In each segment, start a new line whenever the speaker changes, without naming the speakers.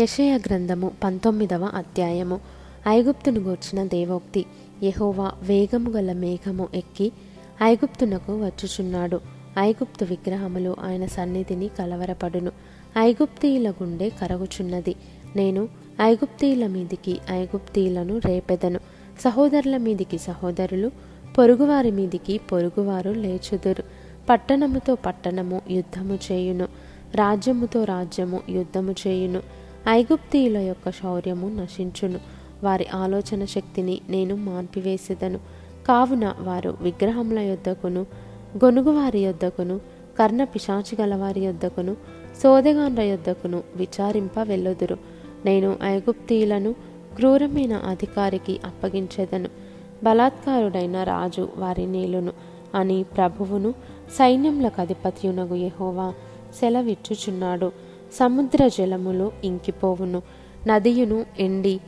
యషయ గ్రంథము పంతొమ్మిదవ అధ్యాయము. ఐగుప్తును గూర్చిన దేవోక్తి యహోవా వేగము గల మేఘము ఎక్కి ఐగుప్తునకు వచ్చుచున్నాడు. ఐగుప్తు విగ్రహములు ఆయన సన్నిధిని కలవరపడును. ఐగుప్తీయుల గుండె కరగుచున్నది. నేను ఐగుప్తీయుల మీదికి ఐగుప్తీయులను రేపెదను. సహోదరుల మీదికి సహోదరులు పొరుగువారి మీదికి పొరుగువారు లేచుదురు. పట్టణముతో పట్టణము యుద్ధము చేయును. రాజ్యముతో రాజ్యము యుద్ధము చేయును. ఐగుప్తీయుల యొక్క శౌర్యము నశించును. వారి ఆలోచన శక్తిని నేను మాన్పివేసేదను. కావున వారు విగ్రహముల యొద్దకును గొనుగువారి యొద్దకును కర్ణ పిశాచి గలవారి యొద్దకును సోదగాండ్ర యొద్దకును విచారింప వెళ్ళుదురు. నేను ఐగుప్తీయులను క్రూరమైన అధికారికి అప్పగించెదను. బలాత్కారుడైన రాజు వారి నీలును అని ప్రభువును సైన్యములకు అధిపతియునగు యహోవా సెలవిచ్చుచున్నాడు. సముద్ర జలములు ఇంకిపోవును నదియును ఎండి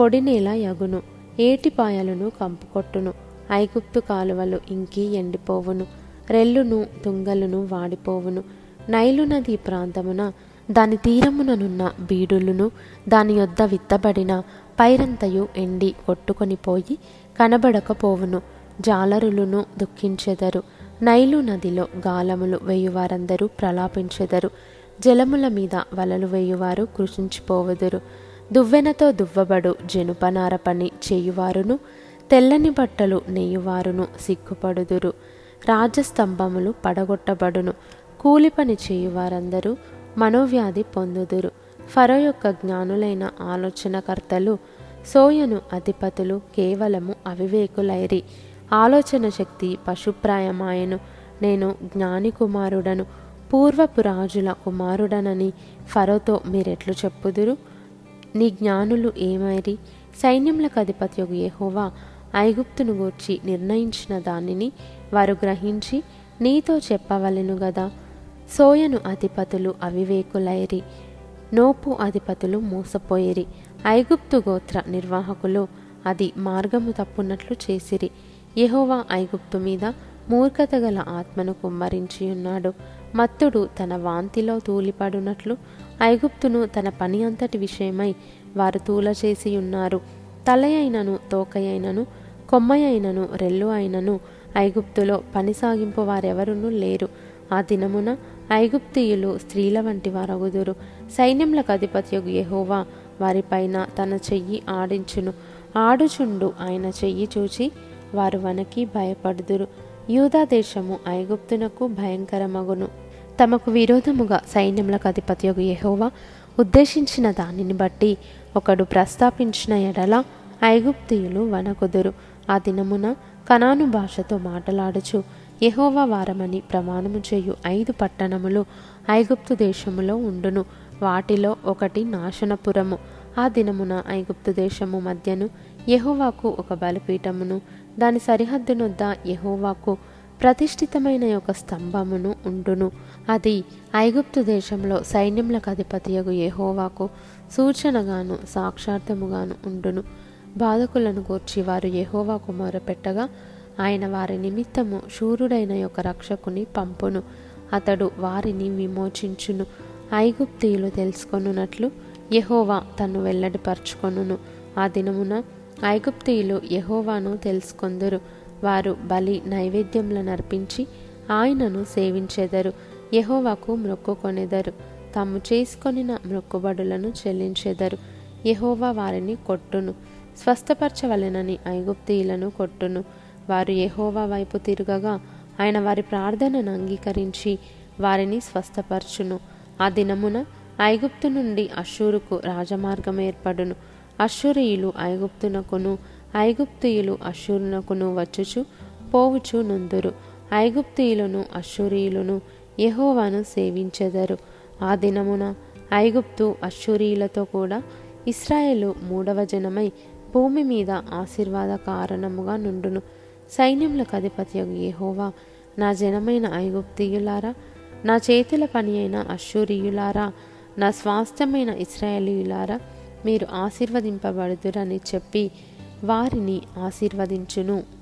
పొడినేల యగును ఏటిపాయలను కంపుకొట్టును ఐగుప్తు కాలువలు ఇంకి ఎండిపోవును రెల్లును తుంగలును వాడిపోవును. నైలు నది ప్రాంతమున దాని తీరముననున్న బీడులను దాని యొద్ద విత్తబడిన పైరంతయు ఎండి కొట్టుకొనిపోయి కనబడకపోవును జాలరులను దుఃఖించెదరు. నైలు నదిలో గాలములు వేయువారందరూ ప్రలాపించెదరు. జలముల మీద వలలు వేయువారు కృషించిపోవుదురు. దువ్వెనతో దువ్వబడు జనుపనార పని చేయువారును తెల్లని బట్టలు నేయువారును సిగ్గుపడుదురు. రాజస్తంభములు పడగొట్టబడును కూలి పని చేయువారందరూ మనోవ్యాధి పొందుదురు. ఫరో యొక్క జ్ఞానులైన ఆలోచనకర్తలు సోయను అధిపతులు కేవలము అవివేకులైరి. ఆలోచన శక్తి పశుప్రాయమాయను నేను జ్ఞాని కుమారుడను పూర్వపు రాజుల కుమారుడనని ఫరోతో మీరెట్లు చెప్పుదురు? నీ జ్ఞానులు ఏమైరి? సైన్యములకు అధిపత్యగు యెహోవా ఐగుప్తును గూర్చి నిర్ణయించిన దానిని వారు గ్రహించి నీతో చెప్పవలెను గదా? సోయను అధిపతులు అవివేకులైరి నోపు అధిపతులు మోసపోయిరి. ఐగుప్తు గోత్ర నిర్వాహకులు అది మార్గము తప్పున్నట్లు చేసిరి. యెహోవా ఐగుప్తు మీద మూర్ఖత గల ఆత్మను కుమ్మరించి ఉన్నాడు. మత్తుడు తన వాంతిలో తూలిపడునట్లు ఐగుప్తును తన పని అంతటి విషయమై వారు తూలచేసి ఉన్నారు. తలయైనను తోకయైనను కొమ్మయైనను రెల్లు అయినను ఐగుప్తులో పని సాగింపు వారెవరునూ లేరు. ఆ దినమున ఐగుప్తీయులు స్త్రీల వంటి వారగుదురు. సైన్యములకు అధిపతి యెహోవా వారిపైన తన చెయ్యి ఆడించును. ఆడుచుండు ఆయన చెయ్యి చూచి వారు వనకి భయపడుదురు. యూదా దేశము ఐగుప్తునకు భయంకరమగును. తమకు విరోధముగా సైన్యములకు అధిపత్యగు యహోవా ఉద్దేశించిన దానిని బట్టి ఒకడు ప్రస్తాపించిన ఎడల ఐగుప్తీయులు వనకుదురు ఆ దినమున కనాను భాషతో మాటలాడుచు యహోవా వారమని ప్రమాణము చేయు ఐదు పట్టణములు ఐగుప్తు దేశములో ఉండును. వాటిలో ఒకటి నాశనపురము. ఆ దినమున ఐగుప్తు దేశము మధ్యను యహోవాకు ఒక బలిపీఠమును దాని సరిహద్దునొద్ద యహోవాకు ప్రతిష్ఠితమైన ఒక స్తంభమును ఉండును. అది ఐగుప్తు దేశంలో సైన్యములకు అధిపతియగు యహోవాకు సూచనగాను సాక్షార్థముగాను ఉండును. బాధకులను కూర్చి వారు యహోవాకు మొరపెట్టగా ఆయన వారి నిమిత్తము శూరుడైన యొక్క రక్షకుని పంపును. అతడు వారిని విమోచించును. ఐగుప్తీయులు తెలుసుకొనున్నట్లు యెహోవా తను వెల్లడిపరచుకొనును. ఆ దినమున ఐగుప్తీయులు యహోవాను తెలుసుకొందురు. వారు బలి నైవేద్యములను అర్పించి ఆయనను సేవించెదరు. యహోవాకు మొక్కుకొనెదరు తాము చేసుకొనిన మొక్కుబడులను చెల్లించెదరు. యహోవా వారిని కొట్టును. స్వస్థపరచవలెనని ఐగుప్తీయులను కొట్టును. వారు యహోవా వైపు తిరగగా ఆయన వారి ప్రార్థనను అంగీకరించి వారిని స్వస్థపరచును. ఆ దినమున ఐగుప్తు నుండి అషూరుకు రాజమార్గం ఏర్పడును. అశ్షూరియులు ఐగుప్తునకును ఐగుప్తీయులు అశ్షూరునకును వచ్చుచు పోవుచు నుందురు. ఐగుప్తీయులను అశ్షూరియులను యహోవాను సేవించెదరు. ఆ దినమున ఐగుప్తు అశ్షూరియులతో కూడా ఇస్రాయేలు మూడవ జనమై భూమి మీద ఆశీర్వాద కారణముగా నుండును. సైన్యములకు అధిపతి యహోవా నా జనమైన ఐగుప్తీయులారా నా చేతుల పని అయిన అశ్షూరియులారా నా స్వాస్థ్యమైన ఇస్రాయేలీయులారా మీరు ఆశీర్వదింపబడుదురని చెప్పి వారిని ఆశీర్వదించును.